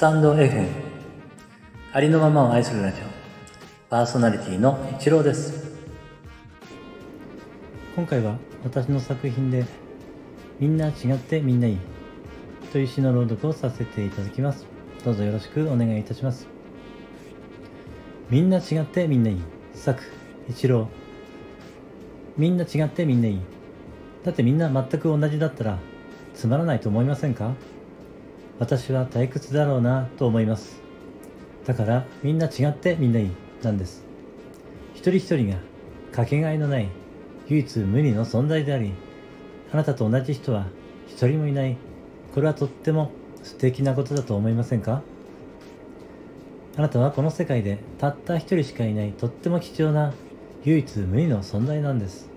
タンド FM ありのままを愛するラジオ。パーソナリティの一郎です。今回は私の作品でみんな違ってみんないい。という詩の朗読をさせていただきます。どうぞよろしくお願いいたします。みんな違ってみんないい。作一郎みんな違ってみんないい。だってみんな全く同じだったらつまらないと思いませんか？私は退屈だろうなと思います。だからみんな違ってみんないいなんです。一人一人がかけがえのない唯一無二の存在でありあなたと同じ人は一人もいない。これはとっても素敵なことだと思いませんか？あなたはこの世界でたった一人しかいない。とっても貴重な唯一無二の存在なんです。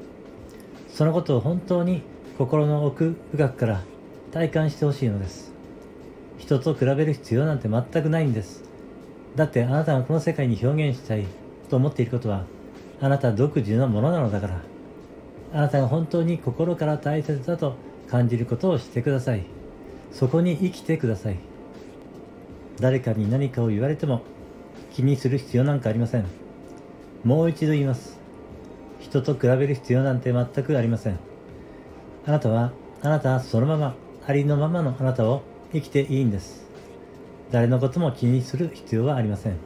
そのことを本当に心の奥深くから体感してほしいのです。人と比べる必要なんて全くないんです。だってあなたがこの世界に表現したいと思っていることはあなた独自のものなのだから。あなたが本当に心から大切だと感じることをしてください。そこに生きてください。誰かに何かを言われても気にする必要なんかありません。もう一度言います。人と比べる必要なんて全くありません。あなたはあなたそのままありのままのあなたを生きていいんです。誰のことも気にする必要はありません。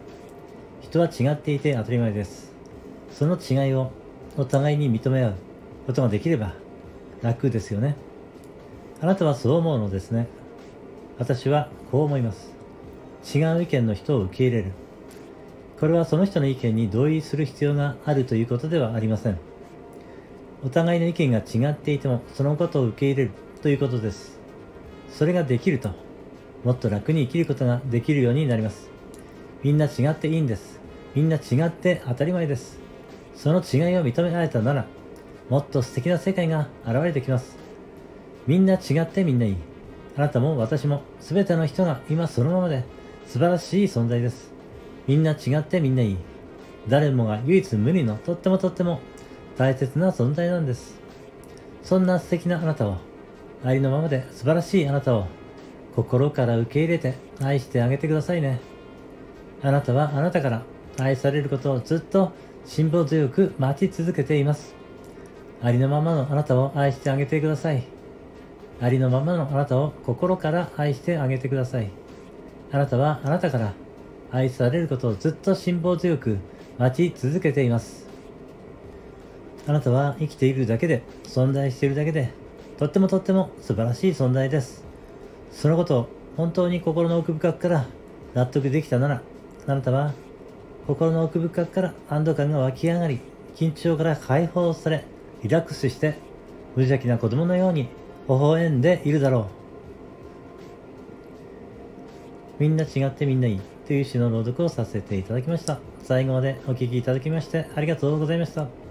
人は違っていて当たり前です。その違いをお互いに認め合うことができれば楽ですよね。あなたはそう思うのですね。私はこう思います。違う意見の人を受け入れる。これはその人の意見に同意する必要があるということではありません。お互いの意見が違っていてもそのことを受け入れるということです。それができると、もっと楽に生きることができるようになります。みんな違っていいんです。みんな違って当たり前です。その違いを認められたなら、もっと素敵な世界が現れてきます。みんな違ってみんないい。あなたも私も全ての人が今そのままで素晴らしい存在です。みんな違ってみんないい。誰もが唯一無二のとってもとっても大切な存在なんです。そんな素敵なあなたをありのままで素晴らしいあなたを心から受け入れて愛してあげてくださいね。あなたはあなたから愛されることをずっと辛抱強く待ち続けています。ありのままのあなたを愛してあげてください。ありのままのあなたを心から愛してあげてください。あなたはあなたから愛されることをずっと辛抱強く待ち続けています。あなたは生きているだけで、存在しているだけで、とってもとっても素晴らしい存在です。そのことを本当に心の奥深くから納得できたなら、あなたは心の奥深くから安堵感が湧き上がり、緊張から解放され、リラックスして、無邪気な子供のように微笑んでいるだろう。みんな違ってみんないいという詩の朗読をさせていただきました。最後までお聴きいただきましてありがとうございました。